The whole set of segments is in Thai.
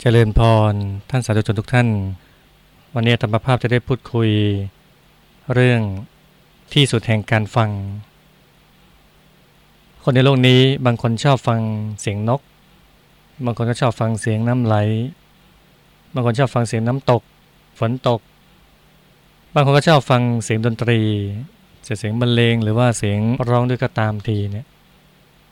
เจริญพร ท่านสาธุชนทุกท่าน วันนี้ธรรมภาพจะได้พูดคุย เรื่องที่สุดแห่งการฟัง คนในโลกนี้บางคนชอบฟังเสียงนก บางคนก็ชอบฟังเสียงน้ำไหล บางคนชอบฟังเสียงน้ำตก ฝนตก บางคนก็ชอบฟังเสียงดนตรีจะเสียงบรรเลงหรือว่าเสียงร้องด้วยก็ตามทีเนี่ย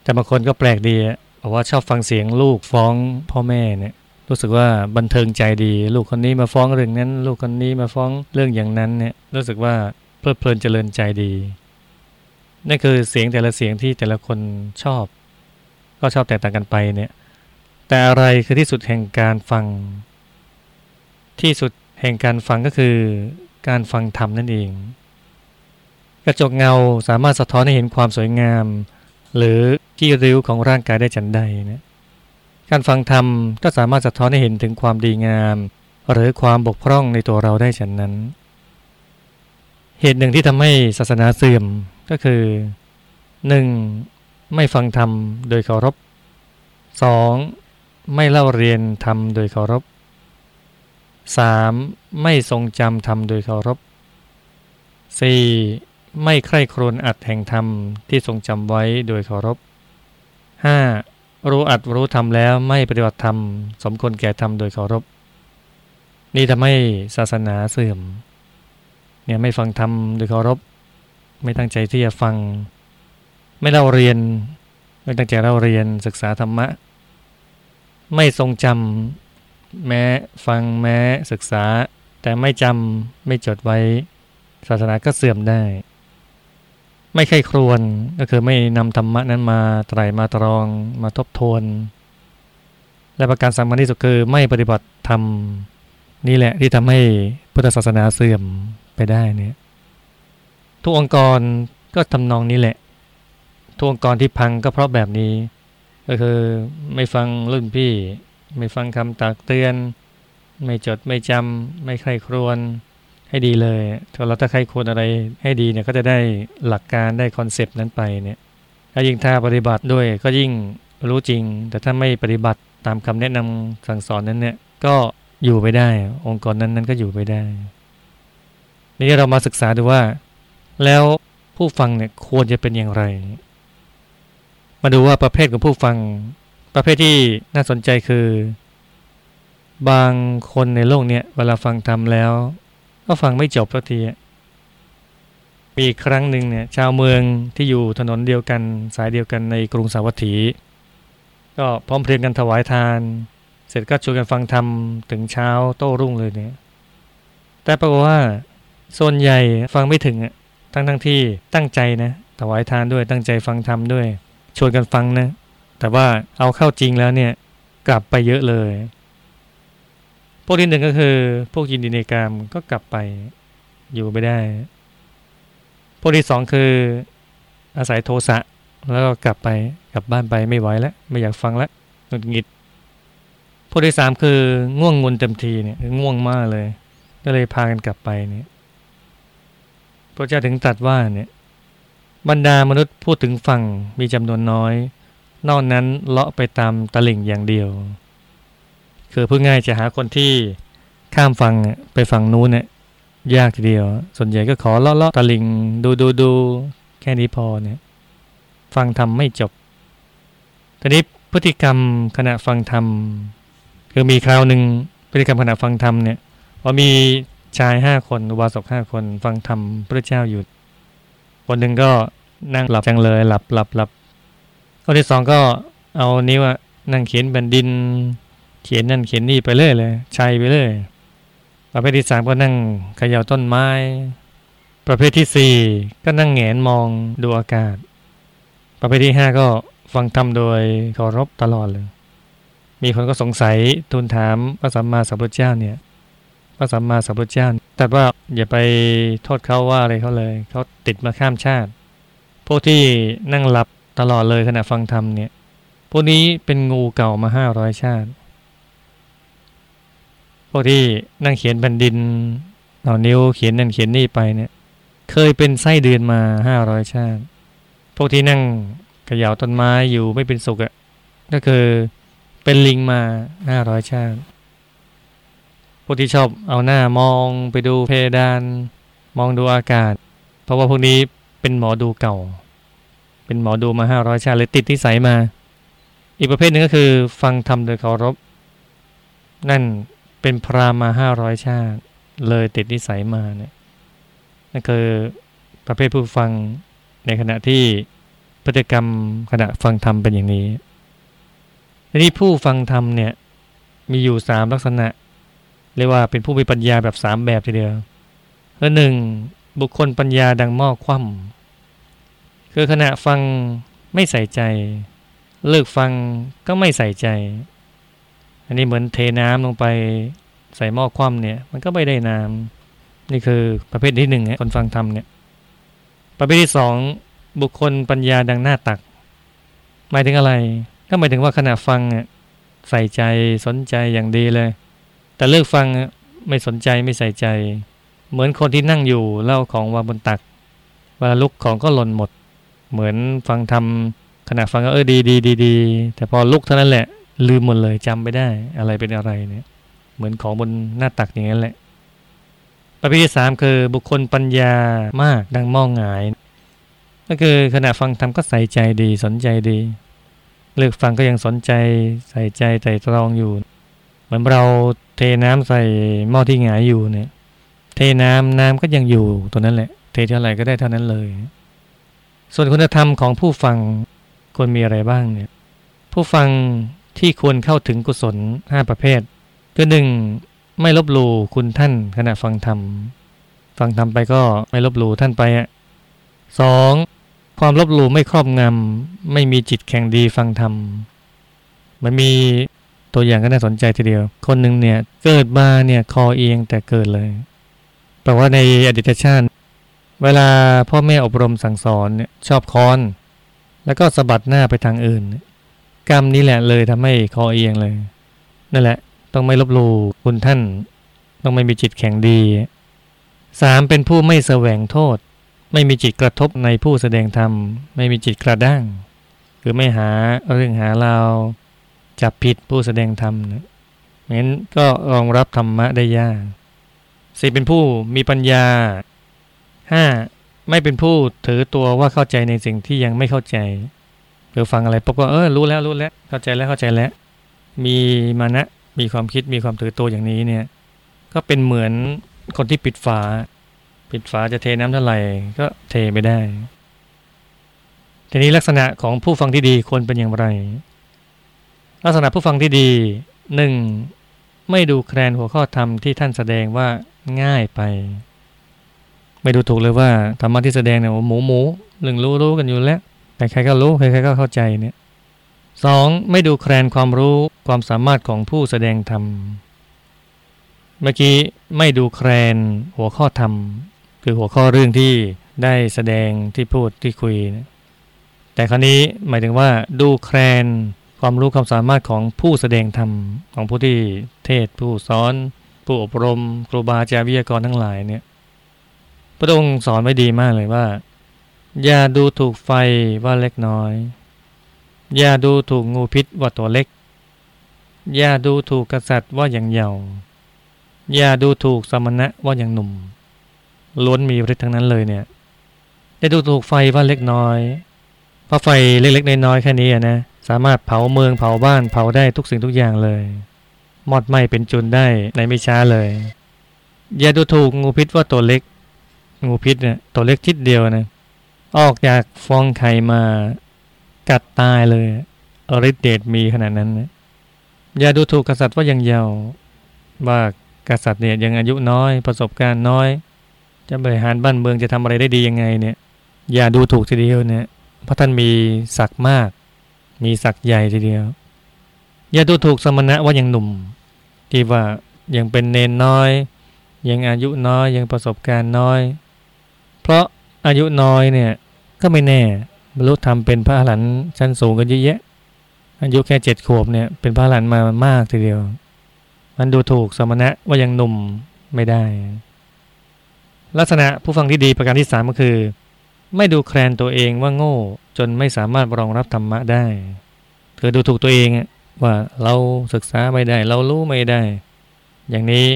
แต่บางคนก็แปลกดีบอกว่าชอบฟังเสียงลูกฟ้องพ่อแม่เนี่ย รู้สึกว่าบันเทิงใจดี ลูกคนนี้มาฟ้องเรื่องนั้น ลูกคนนี้มาฟ้องเรื่องอย่างนั้นเนี่ยรู้สึกว่าเพลิดเพลินเจริญใจดีนั่นคือเสียงแต่ละเสียงที่แต่ละคนชอบ ก็ชอบแตกต่างกันไปเนี่ย แต่อะไรคือที่สุดแห่งการฟัง ที่สุดแห่งการฟังก็คือการฟังธรรมนั่นเอง กระจกเงาสามารถสะท้อนให้เห็นความสวยงาม หรือที่ริ้วของร่างกายได้จันใดนะ การฟังธรรมก็สามารถสะท้อนให้เห็นถึงความดีงาม หรือความบกพร่องในตัวเราได้ฉันนั้น เหตุหนึ่งที่ทำให้ศาสนาเสื่อมก็คือ 1. ไม่ฟังธรรมโดยเคารพ 2. ไม่เล่าเรียนธรรมโดยเคารพ 3. ไม่ทรงจำธรรมโดยเคารพ 4. ไม่ใคร่ครวญอัดแห่งธรรมที่ทรงจำไว้โดยเคารพ 5. รู้อัดรู้ทำแล้วไม่ปฏิบัติธรรมสมควรแก่ธรรมโดยเคารพ นี่ทำให้ศาสนาเสื่อม เนี่ยไม่ฟังธรรมโดยเคารพ ไม่ตั้งใจที่จะฟัง ไม่เล่าเรียน ไม่ตั้งใจเล่าเรียนศึกษาธรรมะ ไม่ทรงจำแม้ฟังแม้ศึกษา แต่ไม่จำไม่จดไว้ ศาสนาก็เสื่อมได้ ไม่ใครครวนก็คือไม่นำธรรมะนั้นมาไตรมาตรองมาทบทวน และประการสำคัญที่สุดคือไม่ปฏิบัติธรรมนี่แหละที่ทำให้พุทธศาสนาเสื่อมไปได้เนี่ยทุกองค์กรก็ทำนองนี้แหละ ทุกองค์กรที่พังก็เพราะแบบนี้ ก็คือไม่ฟังรุ่นพี่ ไม่ฟังคำตักเตือน ไม่จดไม่จำไม่ใคร่ครวน ให้ดีเลยถ้าเราถ้าใครควรอะไรให้ดีเนี่ยก็จะได้หลักการได้คอนเซปต์นั้นไปเนี่ยถ้ายิ่งถ้าปฏิบัติด้วยก็ยิ่งรู้จริง แต่ถ้าไม่ปฏิบัติตามคำแนะนำสั่งสอนนั้นเนี่ยก็อยู่ไปได้ องค์กรนั้นนั้นก็อยู่ไปได้ นี่เรามาศึกษาดูว่า แล้วผู้ฟังเนี่ยควรจะเป็นอย่างไร มาดูว่าประเภทของผู้ฟัง ประเภทที่น่าสนใจคือ บางคนในโลกเนี่ยเวลาฟังทำแล้ว ก็ฟังไม่จบสักทีมีครั้งหนึ่งเนี่ยชาวเมืองที่อยู่ถนนเดียวกันสายเดียวกันในกรุงสาวัตถี ก็พร้อมเพรียงกันถวายทาน เสร็จก็ชวนกันฟังธรรมถึงเช้าโต้รุ่งเลยเนี่ย แต่ปรากฏว่าส่วนใหญ่ฟังไม่ถึงทั้งทั้งที่ตั้งใจนะถวายทานด้วยตั้งใจฟังธรรมด้วย ชวนกันฟังนะ แต่ว่าเอาเข้าจริงแล้วเนี่ยกลับไปเยอะเลย พวกที่หนึ่งก็คือ พวกยินดีในกามก็กลับไปอยู่ไม่ได้ พวกที่สองคืออาศัยโทสะแล้วก็กลับไปกลับบ้านไปไม่ไหวแล้วไม่อยากฟังแล้วหงุดหงิด พวกที่สามคือง่วงงุนเต็มทีเนี่ยง่วงมากเลย ก็เลยพากันกลับไปเนี่ยพระเจ้าถึงตรัสว่าเนี่ยบรรดามนุษย์พูดถึงฝั่งมีจำนวนน้อย นอกนั้นเลาะไปตามตะลิ่งอย่างเดียว คือพูดง่ายจะหาคนที่ข้ามฟังไปฝั่งนู้นเนี่ยยากทีเดียว ส่วนใหญ่ก็ขอเลาะเลาะตะลิงดูดูดูแค่นี้พอเนี่ย ฟังทำไม่จบทีนี้พฤติกรรมขณะฟังธรรมคือมีคราวหนึ่งพฤติกรรมขณะฟังธรรมเนี่ยว่ามีชายห้าคนวาสกห้าคนฟังธรรมพระเจ้าอยู่คนหนึ่งก็นั่งหลับจังเลย หลับหลับหลับคนที่สองก็เอานิ้วนั่งเขียนแผ่นดิน เขียนนั่นเขียนนี่ไปเรื่อยเลยชัยไปเรื่อยประเภทที่สามก็นั่งเขย่าต้นไม้ ประเภทที่สี่ก็นั่งแงนมองดูอากาศ ประเภทที่ห้าก็ฟังธรรมโดยเคารพตลอดเลย มีคนก็สงสัยทูลถามพระสัมมาสัมพุทธเจ้าเนี่ยพระสัมมาสัมพุทธเจ้าแต่ว่าอย่าไปโทษเขาว่าอะไรเขาเลย เขาติดมาข้ามชาติ พวกที่นั่งหลับตลอดเลยขณะฟังธรรมเนี่ย พวกนี้เป็นงูเก่ามาห้าร้อยชาติ วกที่นั่งเขียนแผ่นดินเอานิ้วเขียนนั่นเขียนนี่ไปเนี่ย เคยเป็นไส้เดือนมาห้าร้อยชาติ พวกที่นั่งกระยาวต้นไม้อยู่ไม่เป็นสุขอะ่ะก็คือเป็นลิงมาห้าร้อยชาติ พวกที่ชอบเอาหน้ามองไปดูเพดาน มองดูอากาศ เพราะว่าพวกนี้เป็นหมอดูเก่า เป็นหมอดูมาห้าร้อยชาติเลยติดนิสัยมา อีกประเภทหนึ่งก็คือ ฟังธรรมโดยเคารพ นั่น เป็นพราหมณ์มาห้าร้อยชาติ เลยติดนิสัยมาเนี่ยนั่นคือประเภทผู้ฟังในขณะที่พฤติกรรมขณะฟังธรรมเป็นอย่างนี้ทีนี้ผู้ฟังธรรมเนี่ยมีอยู่สามลักษณะ เรียกว่าเป็นผู้มีปัญญาแบบสามแบบทีเดียวคือหนึ่งบุคคลปัญญาดังหม้อคว่ำคือขณะฟังไม่ใส่ใจ เลิกฟังก็ไม่ใส่ใจ อันนี้เหมือนเทน้ำลงไปใส่หม้อคว่ำเนี่ย มันก็ไม่ได้น้ำนี่คือประเภทที่หนึ่งคนฟังธรรมเนี่ย ประเภทที่สองบุคคลปัญญาดังหน้าตัก หมายถึงอะไร ก็หมายถึงว่าขณะฟังใส่ใจสนใจอย่างดีเลย แต่เลิกฟังไม่สนใจไม่ใส่ใจ เหมือนคนที่นั่งอยู่เล่าของวางบนตักเวลาลุกของก็หล่นหมด เหมือนฟังทำขณะฟังก็เออดีดีดีดีแต่พอลุกเท่านั้นแหละ ลืมหมดเลยจำไม่ได้อะไรเป็นอะไรเนี่ย เหมือนของบนหน้าตักอย่างนั้นแหละ ประเภทที่สามคือบุคคลปัญญามากดังมองหงาย ก็คือขณะฟังธรรมก็ใส่ใจดีสนใจดี เลือกฟังก็ยังสนใจใส่ใจใส่ตรองอยู่ เหมือนเราเทน้ำใส่หม้อที่หงายอยู่เนี่ย เทน้ำน้ำก็ยังอยู่ตัวนั้นแหละ เทเท่าไหร่ก็ได้เท่านั้นเลย ส่วนคุณธรรมของผู้ฟังควรมีอะไรบ้างเนี่ย ผู้ฟัง ที่ควรเข้าถึงกุศลห้าประเภท คือหนึ่งไม่ลบหลู่คุณท่านขณะฟังธรรม ฟังธรรมไปก็ไม่ลบหลู่ท่านไปอะสองความลบหลู่ไม่ครอบงำ ไม่มีจิตแข็งดีฟังธรรม มันมีตัวอย่างก็น่าสนใจทีเดียว คนหนึ่งเนี่ยเกิดมาเนี่ยคอเอียงแต่เกิดเลยแปลว่าในอดีตชาติเวลาพ่อแม่อบรมสั่งสอนเนี่ยชอบคอน แล้วก็สะบัดหน้าไปทางอื่น กรรมนี้แหละเลยทำให้คอเอียงเลย นั่นแหละ ต้องไม่ลบหลู่คุณท่าน ต้องไม่มีจิตแข็งดีสามเป็นผู้ไม่แสวงโทษ ไม่มีจิตกระทบในผู้แสดงธรรม ไม่มีจิตกระด้าง คือไม่หาเรื่องหาราวจับผิดผู้แสดงธรรมนะงั้นก็รองรับธรรมะได้ยากสี่เป็นผู้มีปัญญาห้าไม่เป็นผู้ถือตัวว่าเข้าใจในสิ่งที่ยังไม่เข้าใจ หรือฟังอะไรปุ๊บก็เออรู้แล้วรู้แล้ว เข้าใจแล้วเข้าใจแล้ว มีมานะมีความคิดมีความถือตัวอย่างนี้เนี่ย ก็เป็นเหมือนคนที่ปิดฝา ปิดฝาจะเทน้ำเท่าไหร่ก็เทไม่ได้ทีนี้ลักษณะของผู้ฟังที่ดีควรเป็นอย่างไร ลักษณะผู้ฟังที่ดีหนึ่งไม่ดูแคลนหัวข้อธรรมที่ท่านแสดงว่าง่ายไป ไม่ดูถูกเลยว่าธรรมะที่แสดงเนี่ยหมูหมูหนึ่งรู้รู้กันอยู่แล้ว ใครๆก็รู้ใครๆก็เข้าใจเนี่ยสองไม่ดูแคลนความรู้ความสามารถของผู้แสดงธรรม เมื่อกี้ไม่ดูแคลนหัวข้อธรรม คือหัวข้อเรื่องที่ได้แสดงที่พูดที่คุยนะแต่คราวนี้หมายถึงว่าดูแคลนความรู้ความสามารถของผู้แสดงธรรมของผู้ที่เทศผู้สอน ผู้อบรม ครูบาอาจารย์วิทยากรทั้งหลายเนี่ยพระองค์สอนไว้ดีมากเลยว่า อย่าดูถูกไฟว่าเล็กน้อย อย่าดูถูกงูพิษว่าตัวเล็ก อย่าดูถูกกษัตริย์ว่าอย่างเยาว์อย่าดูถูกสมณะว่าอย่างหนุ่ม ล้วนมีฤทธิ์ทั้งนั้นเลยเนี่ยได้ดูถูกไฟว่าเล็กน้อย เพราะไฟเล็กๆน้อยๆแค่นี้นะสามารถเผาเมืองเผาบ้านเผาได้ทุกสิ่งทุกอย่างเลยมอดไหม้เป็นจุนได้ในไม่ช้าเลย อย่าดูถูกงูพิษว่าตัวเล็ก งูพิษเนี่ยตัวเล็กทิดเดียวนะ ออกจากฟองไข่มากัดตายเลยอริเดตมีขนาดนั้นนะอย่าดูถูกกษัตริย์ว่ายังเยาว์ว่ากษัตริย์เนี่ยยังอายุน้อย ประสบการณ์น้อย จะบริหารบ้านเมืองจะทำอะไรได้ดียังไงเนี่ย อย่าดูถูกทีเดียวเนี่ยเพราะท่านมีศักดิ์มาก มีศักดิ์ใหญ่ทีเดียว อย่าดูถูกสมณะว่ายังหนุ่ม ที่ว่ายังเป็นเนนน้อย ยังอายุน้อยยังประสบการณ์น้อย เพราะอายุน้อยเนี่ย ก็ไม่แน่บรรลุธรรมเป็นพระอรหันต์ชั้นสูงกันเยอะแยะอายุแค่เจ็ดขวบเนี่ยเป็นพระอรหันต์มามากทีเดียว มันดูถูกสมณะว่ายังหนุ่มไม่ได้ ลักษณะผู้ฟังที่ดีประการที่สามก็คือ ไม่ดูแคลนตัวเองว่าโง่ จนไม่สามารถรองรับธรรมะได้คือดูถูกตัวเองว่าเราศึกษาไม่ได้ เรารู้ไม่ได้ อย่างนี้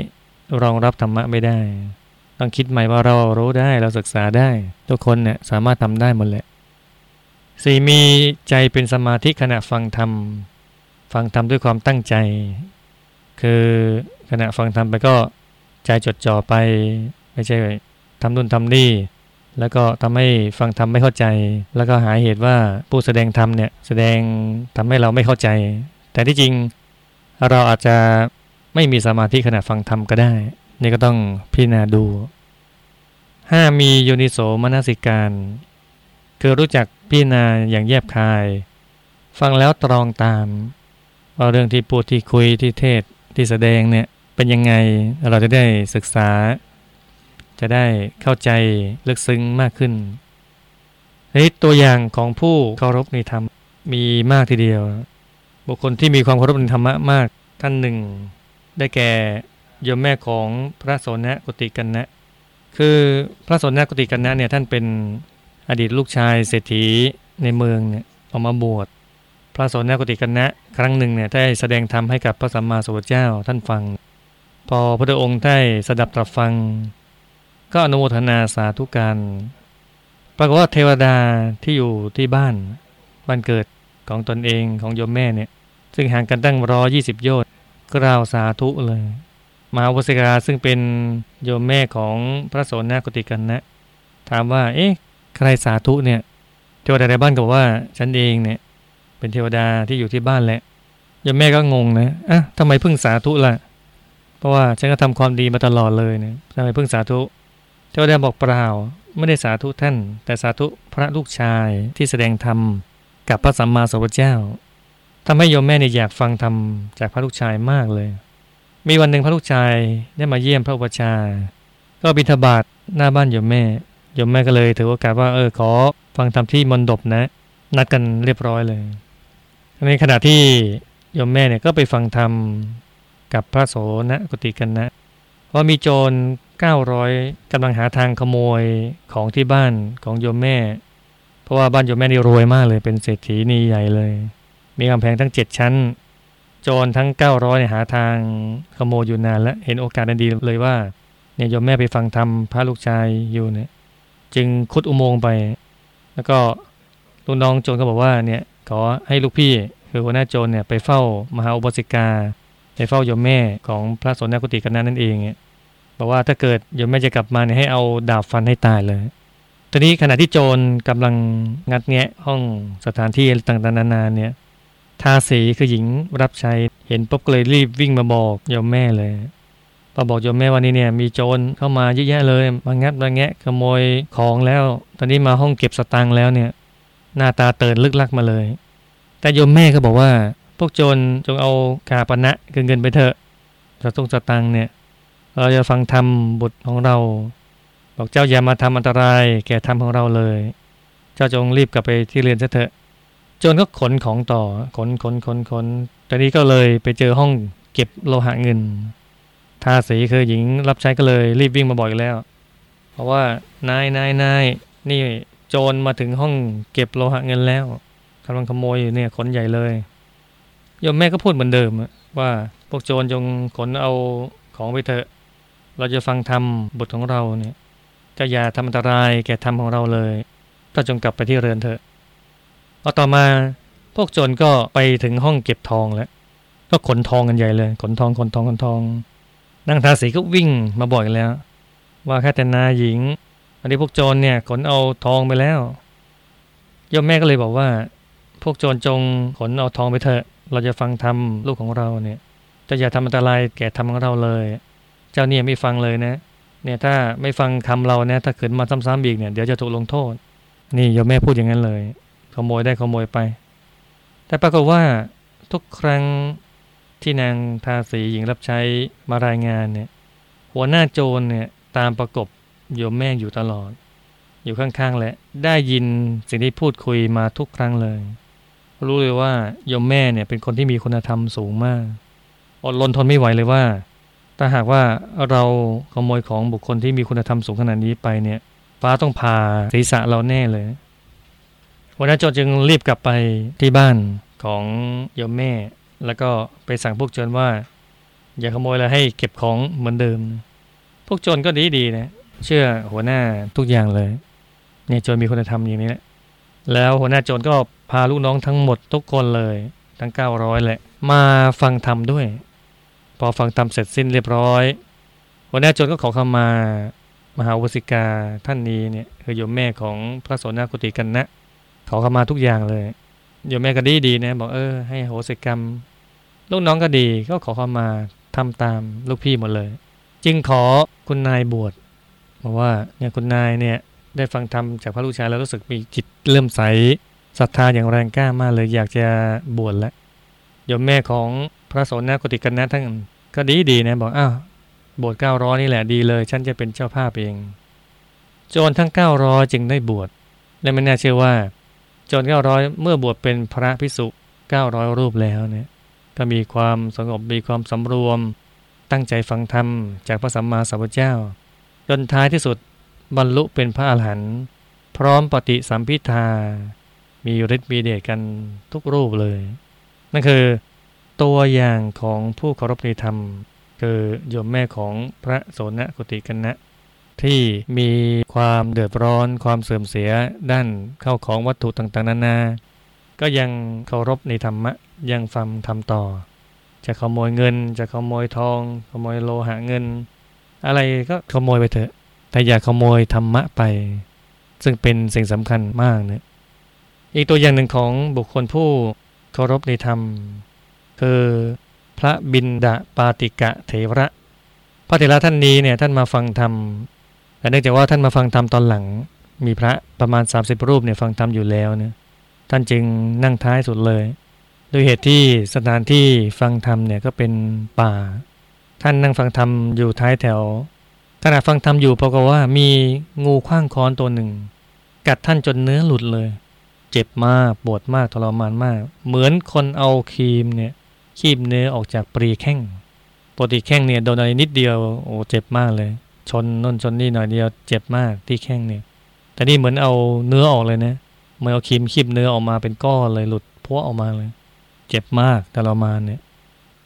รองรับธรรมะไม่ได้ ต้องคิดใหม่ว่าเรารู้ได้เราศึกษาได้ ทุกคนเนี่ยสามารถทำได้หมดแหละสี่มีใจเป็นสมาธิขณะฟังธรรมฟังธรรมด้วยความตั้งใจ คือขณะฟังธรรมไปก็ใจจดจ่อไป ไม่ใช่ทำนู่นทำนี่แล้วก็ทำให้ฟังธรรมไม่เข้าใจ แล้วก็หาเหตุว่าผู้แสดงธรรมเนี่ยแสดงทำให้เราไม่เข้าใจ แต่ที่จริงเราอาจจะไม่มีสมาธิขณะฟังธรรมก็ได้ นี่ก็ต้องพิจารณาดู 5. มีโยนิโสมนสิการ คือรู้จักพิจารณาอย่างแยบคาย ฟังแล้วตรองตามว่าเรื่องที่พูดที่คุยที่เทศที่แสดงเนี่ยเป็นยังไงเราจะได้ศึกษา จะได้เข้าใจลึกซึ้งมากขึ้นนี่ตัวอย่างของผู้เคารพในธรรมมีมากทีเดียว บุคคลที่มีความเคารพในธรรมะมากท่านหนึ่ง ได้แก่ ยมแม่ของพระโสนะกุติกันนะ คือพระโสนะกุติกันนะเนี่ยท่านเป็นอดีตลูกชายเศรษฐีในเมืองเนี่ยออกมาบวชพระโสนะกุติกันนะ ครั้งหนึ่งเนี่ยได้แสดงธรรมให้กับพระสัมมาสัมพุทธเจ้าท่านฟัง พอพระองค์ได้สดับตรับฟัง ก็อนุโมทนาสาธุการปรากฏว่าเทวดาที่อยู่ที่บ้านบ้านเกิดของตนเองของโยมแม่เนี่ย ซึ่งห่างกันตั้งร้อยี่สิบโยชน์กล่าวสาธุเลย มหาวสิกาซึ่งเป็นโยมแม่ของพระโสนกุติกันนะ ถามว่า เอ๊ะ ใครสาธุเนี่ย เทวดาในบ้านก็บอกว่าฉันเองเนี่ย เป็นเทวดาที่อยู่ที่บ้านแหละโยมแม่ก็งงนะอะทำไมเพิ่งสาธุล่ะ เพราะว่าฉันก็ทำความดีมาตลอดเลยเนี่ยทำไมเพิ่งสาธุ เทวดาบอกเปล่าไม่ได้สาธุท่าน แต่สาธุพระลูกชายที่แสดงธรรมกับพระสัมมาสัมพุทธเจ้าทำให้โยมแม่เนี่ยอยากฟังธรรมจากพระลูกชายมากเลย มีวันหนึ่งพระลูกชายได้มาเยี่ยมพระอุปชา ก็บิณฑบาตหน้าบ้านโยมแม่โยมแม่ก็เลยถือโอกาสว่าเออขอฟังธรรมที่มณฑปนะ นัดกันเรียบร้อยเลย ในขณะที่โยมแม่เนี่ยก็ไปฟังธรรมกับพระโสนะกุติกันนะว่ามีโจร900กำลังหาทางขโมยของที่บ้านของโยมแม่ เพราะว่าบ้านโยมแม่นี่รวยมากเลยเป็นเศรษฐีนี่ใหญ่เลย มีกำแพงทั้งเจ็ดชั้น จรทั้ง 900เนี่ยหาทางขโมยอยู่นานแล้วเห็นโอกาสดีเลยว่าเนี่ยโยมแม่ไปฟังธรรมพระลูกชายอยู่เนี่ย จึงคุดอุโมงค์ไป แล้วก็ลูกน้องโจรก็บอกว่าเนี่ยขอให้ลูกพี่คือหัวหน้าโจรเนี่ยไปเฝ้ามหาอุบสิกา ไปเฝ้าโยมแม่ของพระสนกุติกันนั้นนั่นเองเนี่ยบอกว่าถ้าเกิดโยมแม่จะกลับมาเนี่ยให้เอาดาบฟันให้ตายเลยตอนนี้ขณะที่โจรกำลังงัดแงะห้องสถานที่ต่างๆนานาเนี่ย ทาสีคือหญิงรับใช้เห็นปุ๊บก็เลยรีบวิ่งมาบอกโยมแม่เลยพอบอกโยมแม่วันนี้เนี่ยมีโจรเข้ามาเยอะแยะเลยมางัดมาแงะขโมยของแล้ว ตอนนี้มาห้องเก็บสตางค์แล้วเนี่ยหน้าตาเตือนลึกลักมาเลย แต่โยมแม่ก็บอกว่า พวกโจรจงเอากาปณะเงินเงินไปเถอะสตุ้งสตังค์เนี่ยเราจะฟังธรรมบุตรของเรา บอกเจ้าอย่ามาทำอันตรายแก่ธรรมของเราเลย เจ้าจงรีบกลับไปที่เรือนเถอะ จนก็ขนของต่อขนขนขนขนตอนนี้ก็เลยไปเจอห้องเก็บโลหะเงินทาสีคือหญิงรับใช้ก็เลยรีบวิ่งมาบอกอีกแล้ว เพราะว่านายนายนายนี่โจรมาถึงห้องเก็บโลหะเงินแล้วกำลังขโมยอยู่เนี่ยขนใหญ่เลยโยมแม่ก็พูดเหมือนเดิมว่าพวกโจรจงขนเอาของไปเถอะ เราจะฟังธรรมบทของเราเนี่ยจะอย่าทำอันตรายแก่ธรรมของเราเลยก็จงกลับไปที่เรือนเถอะ พอต่อมาพวกโจรก็ไปถึงห้องเก็บทองแล้ว ก็ขนทองกันใหญ่เลย ขนทองขนทองขนทองนางทาสีก็วิ่งมาบอกแล้ว ว่าแค่แต่นาหญิง อันนี้พวกโจรเนี่ยขนเอาทองไปแล้วย่อมแม่ก็เลยบอกว่า พวกโจรจงขนเอาทองไปเถอะ เราจะฟังธรรมลูกของเราเนี่ยจะอย่าทำอันตรายแก่ธรรมของเราเลย เจ้าเนี่ยไม่ฟังเลยนะ เนี่ยถ้าไม่ฟังคำเราเนี่ยถ้าเกิดมาซ้ำๆอีกเนี่ยเดี๋ยวจะถูกลงโทษ นี่ย่อมแม่พูดอย่างนั้นเลย โมยได้ขโมยไป แต่ปรากฏว่าทุกครั้งที่นางทาสีหญิงรับใช้มารายงานเนี่ย หัวหน้าโจรเนี่ยตามประกบโยมแม่อยู่ตลอด อยู่ข้างๆและได้ยินสิ่งที่พูดคุยมาทุกครั้งเลย รู้เลยว่าโยมแม่เนี่ยเป็นคนที่มีคุณธรรมสูงมากอดรนทนไม่ไหวเลยว่า ถ้าหากว่าเราขโมยของบุคคลที่มีคุณธรรมสูงขนาดนี้ไปเนี่ย ฟ้าต้องพาศีรษะเราแน่เลย วหน้าโจรจึงรีบกลับไปที่บ้านของโยมแม่ แล้วก็ไปสั่งพวกโจรว่า อย่าขโมยแล้วให้เก็บของเหมือนเดิม พวกโจรก็ดีดีนะเชื่อหัวหน้าทุกอย่างเลยเนี่ยโจรมีคุณธรรมอย่างนี้แหละแล้วหัวหน้าโจรก็พาลูกน้องทั้งหมดทุกคนเลย ทั้ง 900แหละ มาฟังธรรมด้วย พอฟังธรรมเสร็จสิ้นเรียบร้อย หัวหน้าโจรก็ขอเข้ามามหาวสิกาท่านนี้เนี่ยคือโยมแม่ของพระโสนากุติกันนะ ขอเข้ามาทุกอย่างเลยโยมแม่ก็ดีดีนะบอกเออให้โหสิกรรม ลูกน้องก็ดีก็ขอเข้ามาทำตามลูกพี่หมดเลย จึงขอคุณนายบวชบอกว่าเนี่ยคุณนายเนี่ยได้ฟังธรรมจากพระลูกชายแล้วรู้สึกมีจิตเริ่มใสศรัทธาอย่างแรงกล้ามากเลยอยากจะบวชแล้วโยมแม่ของพระโสนกุติกันนะทั้งก็ดีดีนะบอกอ้าวบวชเก้าร้อนี่แหละดีเลย ฉันจะเป็นเจ้าภาพเอง โจรทั้งเก้าร้อจึงได้บวชและไม่น่าเชื่อว่า จรเก้าร้อยเมื่อบวชเป็นพระพิสุเก้าร้อยรูปแล้วเนี่ยก็มีความสงบมีความสำรวม ตั้งใจฟังธรรมจากพระสัมมาสัมพุทธเจ้า จนท้ายที่สุดบรรลุเป็นพระอาหารหันต์พร้อมปฏิสัมพิทา มีฤทธิ์มีเดชกันทุกรูปเลย นั่นคือตัวอย่างของผู้เคารพในธรรม คือโยมแม่ของพระโสนกุติกันนะ ที่มีความเดือดร้อน ความเสื่อมเสียด้านเข้าของวัตถุต่างๆ นานา ก็ยังเคารพในธรรมะยังฟังทำต่อ จะขโมยเงิน จะขโมยทอง ขโมยโลหะเงิน อะไรก็ขโมยไปเถอะ แต่อย่าขโมยธรรมะไป ซึ่งเป็นสิ่งสำคัญมากเนะอีกตัวอย่างหนึ่งของบุคคลผู้เคารพในธรรม คือพระบินดาปาติกะเถระ พระเถระท่านนี้เนี่ยท่านมาฟังธรรม เนื่องจากว่าท่านมาฟังธรรมตอนหลัง มีพระประมาณ 30 รูปเนี่ยฟังธรรมอยู่แล้วเนี่ยท่านจึงนั่งท้ายสุดเลยโดยเหตุที่สถานที่ฟังธรรมเนี่ยก็เป็นป่า ท่านนั่งฟังธรรมอยู่ท้ายแถวขณะฟังธรรมอยู่ปรากฏว่ามีงูคว้างค้อนตัวหนึ่ง กัดท่านจนเนื้อหลุดเลย เจ็บมากปวดมากทรมานมาก เหมือนคนเอาครีมเนี่ยคีบเนื้อออกจากปรีแข้งปกติแข้งเนี่ยโดนอะไรนิดเดียวโอ้เจ็บมากเลย ชนน่นชนนี่หน่อยเดียวเจ็บมากที่แข้งเนี่ย แต่นี่เหมือนเอาเนื้อออกเลยนะเหมือนเอาครีมคีบเนื้อออกมาเป็นก้อนเลยหลุดพวออกมาเลย เจ็บมากแต่เรามาเนี่ย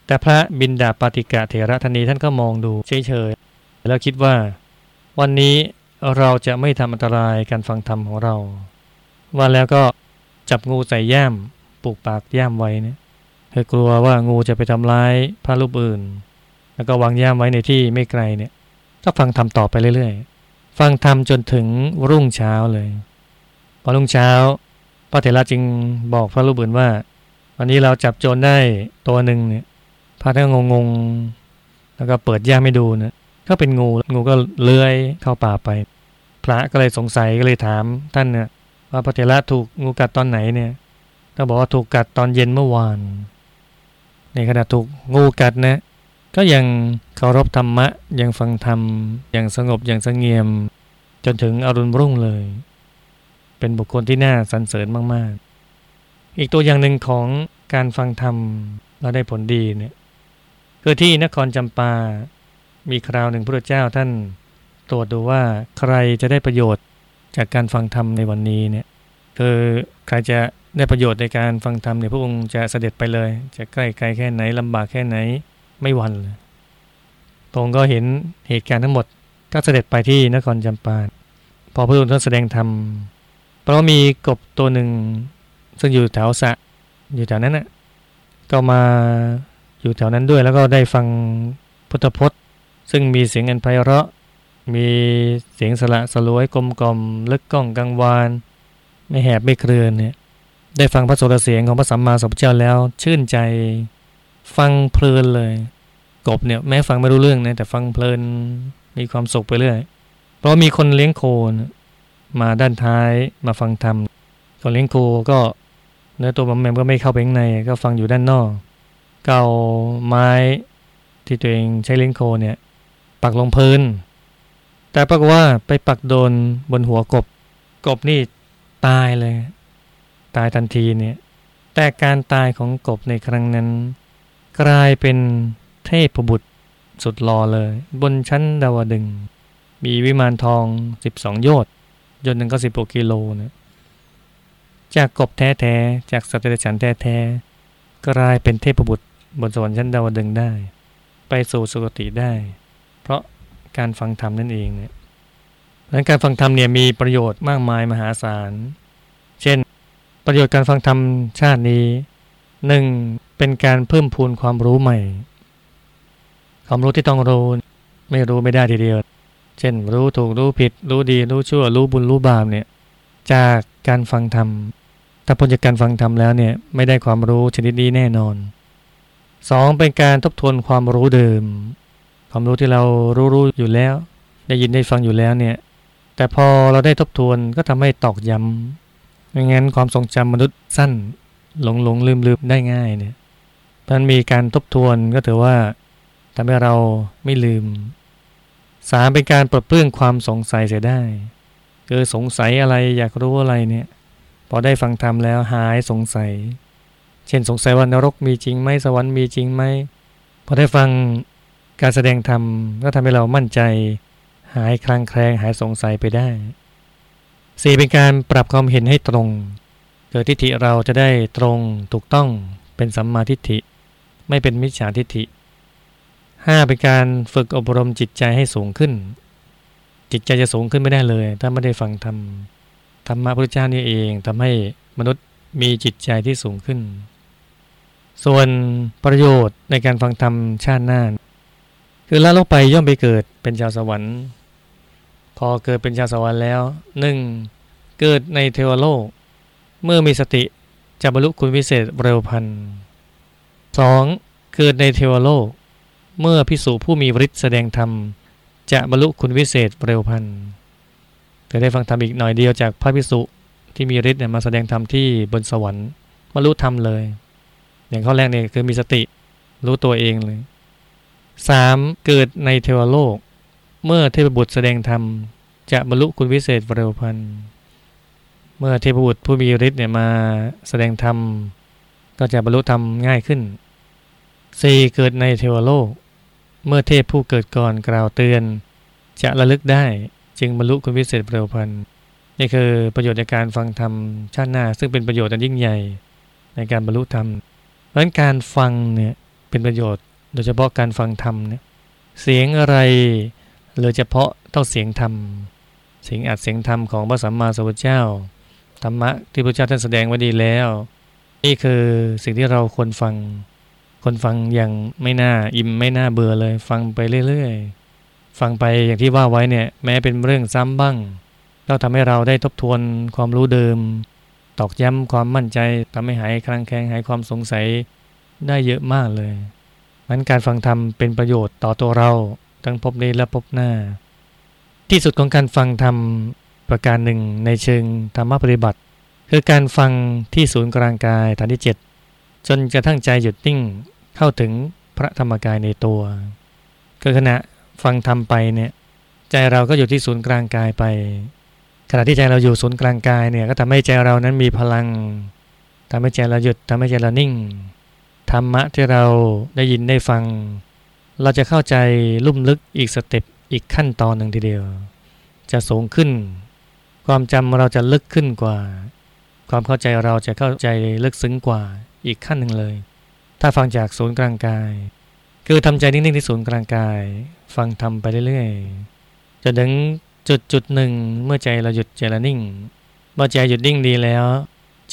แต่พระบินดาปาติกะเถระธนีท่านก็มองดูเฉยๆแล้วคิดว่า วันนี้เราจะไม่ทำอันตรายการฟังธรรมของเรา ว่าแล้วก็จับงูใส่ย่ามปลูกปากย่ามไว้เนี่ยคือกลัวว่างูจะไปทำร้ายพระรูปอื่น แล้วก็วางย่ามไว้ในที่ไม่ไกลเนี่ย ก็ฟังธรรมต่อไปเรื่อยๆ ฟังธรรมจนถึงรุ่งเช้าเลย พอรุ่งเช้า พระเถระจึงบอกพระรูปอื่นว่า วันนี้เราจับโจรได้ตัวหนึ่งเนี่ยพระท่านงงๆแล้วก็เปิดย่าไม่ดูนะก็เป็นงูงูก็เลื้อยเข้าป่าไป พระก็เลยสงสัยก็เลยถามท่านเนี่ยว่าพระเถระถูกงูกัดตอนไหนเนี่ยก็บอกว่าถูกกัดตอนเย็นเมื่อวาน ในขณะถูกงูกัดนะ ก็ยังเคารพธรรมะ ยังฟังธรรม อย่างสงบอย่างสงเงียม จนถึงอรุณรุ่งเลย เป็นบุคคลที่น่าสรรเสริญมาก ๆ อีกตัวอย่างหนึ่งของการฟังธรรมเราได้ผลดีเนี่ยคือที่นครจำปา มีคราวหนึ่งพระเจ้าท่านตรวจดูว่าใครจะได้ประโยชน์จากการฟังธรรมในวันนี้เนี่ยคือใครจะได้ประโยชน์ในการฟังธรรมเนี่ยพระองค์จะเสด็จไปเลย จะใกล้ไกลแค่ไหนลำบากแค่ไหน ไม่วันเลยตรงก็เห็นเหตุการณ์ทั้งหมดก็เสด็จไปที่นครจำปา พอพระองค์ท่านแสดงธรรมเพราะมีกบตัวหนึ่ง ซึ่งอยู่แถวสะอยู่แถวนั้นนะ่ะก็มาอยู่แถวนั้นด้วยแล้วก็ได้ฟังพุทธพจน์ ซึ่งมีเสียงอันไพเราะ มีเสียงสละสลวยกลมกลมลึกก้องกังวาน ไม่แหบไม่เคลื่อนเนี่ยได้ฟังพระโสดเสียงของพระสัมมาสัมพุทธเจ้าแล้วชื่นใจ ฟังเพลินเลย กบเนี่ยแม้ฟังไม่รู้เรื่องนะแต่ฟังเพลินมีความสุขไปเรื่อยเพราะมีคนเลี้ยงโคมาด้านท้ายมาฟังธรรมคนเลี้ยงโคก็เนื้อตัวมัมแมมก็ไม่เข้าไปข้างในก็ฟังอยู่ด้านนอก เกาไม้ที่ตัวเองใช้เลี้ยงโคเนี่ย ปักลงพื้นแต่ปรากฏว่าไปปักโดนบนหัวกบ กบนี่ตายเลย ตายทันทีเนี่ย แต่การตายของกบในครั้งนั้น กลายเป็นเทพบุตรสุดหล่อเลย บนชั้นดาวดึง มีวิมานทอง12โยชน์ยนต์หนึ่งก็16กิโลนะจากกบแท้ๆจากสัตว์เดรัจฉานแท้ๆกลายเป็นเทพบุตรบนสวรรค์ชั้นดาวดึงได้ ไปสู่สุคติได้ เพราะการฟังธรรมนั่นเองเนี่ยดังการฟังธรรมเนี่ยมีประโยชน์มากมายมหาศาล เช่น ประโยชน์การฟังธรรมชาตินี้หนึ่ง เป็นการเพิ่มพูนความรู้ใหม่ ความรู้ที่ต้องรู้ไม่รู้ไม่ได้ทีเดียว เช่นรู้ถูกรู้ผิด รู้ดีรู้ชั่ว รู้บุญรู้บาปเนี่ยจากการฟังธรรมถ้าพ้นจากการฟังธรรมแล้วเนี่ยไม่ได้ความรู้ชนิดนี้แน่นอนสองเป็นการทบทวนความรู้เดิม ความรู้ที่เรารู้รู้อยู่แล้ว ได้ยินได้ฟังอยู่แล้วเนี่ย แต่พอเราได้ทบทวนก็ทำให้ตอกย้ำไม่งั้นความทรงจำมนุษย์สั้น หลงหลงลืมลืมได้ง่ายเนี่ย มันมีการทบทวนก็ถือว่าทำให้เราไม่ลืมสามเป็นการปลดเปลื้องความสงสัยเสียได้คือสงสัยอะไรอยากรู้อะไรเนี่ย พอได้ฟังธรรมแล้วหายสงสัย เช่นสงสัยว่านรกมีจริงไหมสวรรค์มีจริงไหมพอได้ฟังการแสดงธรรมก็ทำให้เรามั่นใจ หายคลางแคลงหายสงสัยไปได้สี่เป็นการปรับความเห็นให้ตรง เกิดทิฏฐิเราจะได้ตรงถูกต้องเป็นสัมมาทิฏฐิ ไม่เป็นมิจฉาทิฏฐิ 5. เป็นการฝึกอบรมจิตใจให้สูงขึ้น จิตใจจะสูงขึ้นไม่ได้เลย ถ้าไม่ได้ฟังธรรมธรรมะพระเจ้านี่เองทำให้มนุษย์มีจิตใจที่สูงขึ้น ส่วนประโยชน์ในการฟังธรรมชาติหน้า คือละโลกไปย่อมไปเกิดเป็นชาวสวรรค์ พอเกิดเป็นชาวสวรรค์แล้วหนึ่งเกิดในเทวโลก เมื่อมีสติจะบรรลุคุณวิเศษเร็วพันธ์ สองเกิดในเทวโลก เมื่อพิสูผู้มีฤทธิ์แสดงธรรม จะบรรลุคุณวิเศษเร็วพันแต่ได้ฟังธรรมอีกหน่อยเดียวจากพระพิสุที่มีฤทธิ์เนี่ยมาแสดงธรรมที่บนสวรรค์บรรลุธรรมเลย อย่างข้อแรกเนี่ยคือมีสติรู้ตัวเองเลยสามเกิดในเทวโลก เมื่อเทพบุตรแสดงธรรม จะบรรลุคุณวิเศษเร็วพันเมื่อเทพบุตรผู้มีฤทธิ์เนี่ยมาแสดงธรรม ก็จะบรรลุธรรมง่ายขึ้น 4. เกิดในเทวโลก เมื่อเทพผู้เกิดก่อนกล่าวเตือน จะระลึกได้จึงบรรลุคุณวิเศษเร็วพันนี่คือประโยชน์ในการฟังธรรมชาติหน้า ซึ่งเป็นประโยชน์อันยิ่งใหญ่ในการบรรลุธรรม เพราะนั้นการฟังเนี่ยเป็นประโยชน์โดยเฉพาะการฟังธรรมเนี่ยเสียงอะไรหรือเฉพาะต้องเสียงธรรม เสียงอัดเสียงธรรมของพระสัมมาสัมพุทธเจ้าธรรมะที่พระเจ้าท่านแสดงไว้ดีแล้ว นี่คือสิ่งที่เราควรฟัง คนฟังอย่างไม่น่าอิ่มไม่น่าเบื่อเลย ฟังไปเรื่อยๆ ฟังไปอย่างที่ว่าไว้เนี่ย แม้เป็นเรื่องซ้ำบ้าง ก็ทำให้เราได้ทบทวนความรู้เดิม ตอกย้ำความมั่นใจทำให้หายคลางแคลงหายความสงสัยได้เยอะมากเลยมันการฟังธรรมเป็นประโยชน์ต่อตัวเราทั้งพบนี้และพบหน้า ที่สุดของการฟังธรรมประการหนึ่งในเชิงธรรมปฏิบัติ คือการฟังที่ศูนย์กลางกายฐานที่ 7 จนกระทั่งใจหยุดนิ่งเข้าถึงพระธรรมกายในตัวคือขณะฟังธรรมไปเนี่ยใจเราก็อยู่ที่ศูนย์กลางกายไป ขณะที่ใจเราอยู่ศูนย์กลางกายเนี่ยก็ทำให้ใจเรานั้นมีพลังทำให้ใจเราหยุดทำให้ใจเรานิ่งธรรมะที่เราได้ยินได้ฟัง เราจะเข้าใจลุ่มลึกอีกสเต็ปอีกขั้นตอนหนึ่งทีเดียว จะสูงขึ้น ความจำเราจะลึกขึ้นกว่า ความเข้าใจเราจะเข้าใจลึกซึ้งกว่าอีกขั้นหนึ่งเลย ถ้าฟังจากศูนย์กลางกาย คือทำใจนิ่งๆที่ศูนย์กลางกาย ฟังทำไปเรื่อยๆจะถึงจุดจุดหนึ่งเมื่อใจเราหยุดใจเรานิ่งเมื่อใจหยุดนิ่งดีแล้ว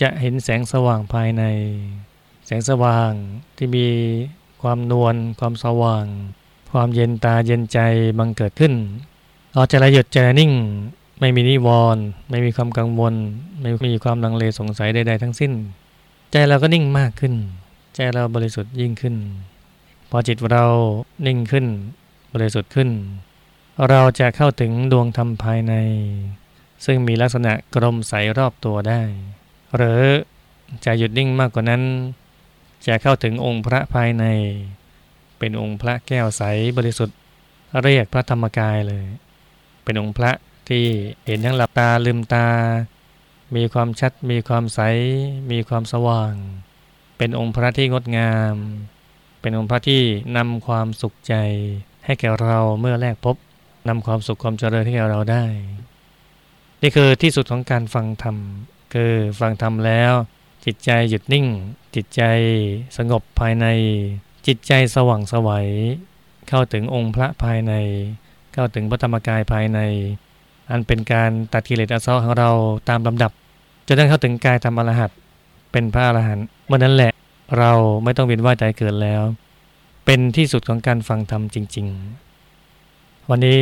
จะเห็นแสงสว่างภายใน แสงสว่างที่มีความนวลความสว่าง ความเย็นตาเย็นใจบังเกิดขึ้นเราจะละหยุดใจนิ่ง ไม่มีนิวรณ์ไม่มีความกังวล ไม่มีความลังเลสงสัยใดๆทั้งสิ้น ใจเราก็นิ่งมากขึ้น ใจเราบริสุทธิ์ยิ่งขึ้น พอจิตเรานิ่งขึ้น บริสุทธิ์ขึ้น เราจะเข้าถึงดวงธรรมภายใน ซึ่งมีลักษณะกลมใสรอบตัวได้ หรือจะหยุดนิ่งมากกว่านั้น จะเข้าถึงองค์พระภายใน เป็นองค์พระแก้วใสบริสุทธิ์เรียกพระธรรมกายเลย เป็นองค์พระ ที่เห็นทั้งหลับตาลืมตา มีความชัด มีความใส มีความสว่าง เป็นองค์พระที่งดงาม เป็นองค์พระที่นำความสุขใจ ให้แก่เราเมื่อแรกพบนำความสุขความเจริญให้แก่เราได้ นี่คือที่สุดของการฟังธรรมคือฟังธรรมแล้ว จิตใจหยุดนิ่ง จิตใจสงบภายใน จิตใจสว่างสวัย เข้าถึงองค์พระภายใน เข้าถึงพระธรรมกายภายใน อันเป็นการตัดกิเลสอาสวะของเราตามลำดับจนได้เข้าถึงกายธรรมอรหัตเป็นพระอรหันต์เมื่อนั้นแหละเราไม่ต้องเวียนว่ายตายเกิดแล้ว เป็นที่สุดของการฟังธรรมจริง ๆ วันนี้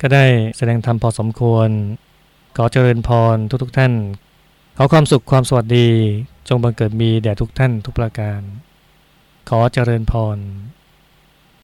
ก็ได้แสดงธรรมพอสมควร ขอเจริญพรทุกๆทท่าน ขอความสุขความสวัสดี จงบังเกิดมีแด่ทุกท่านทุกประการ ขอเจริญพร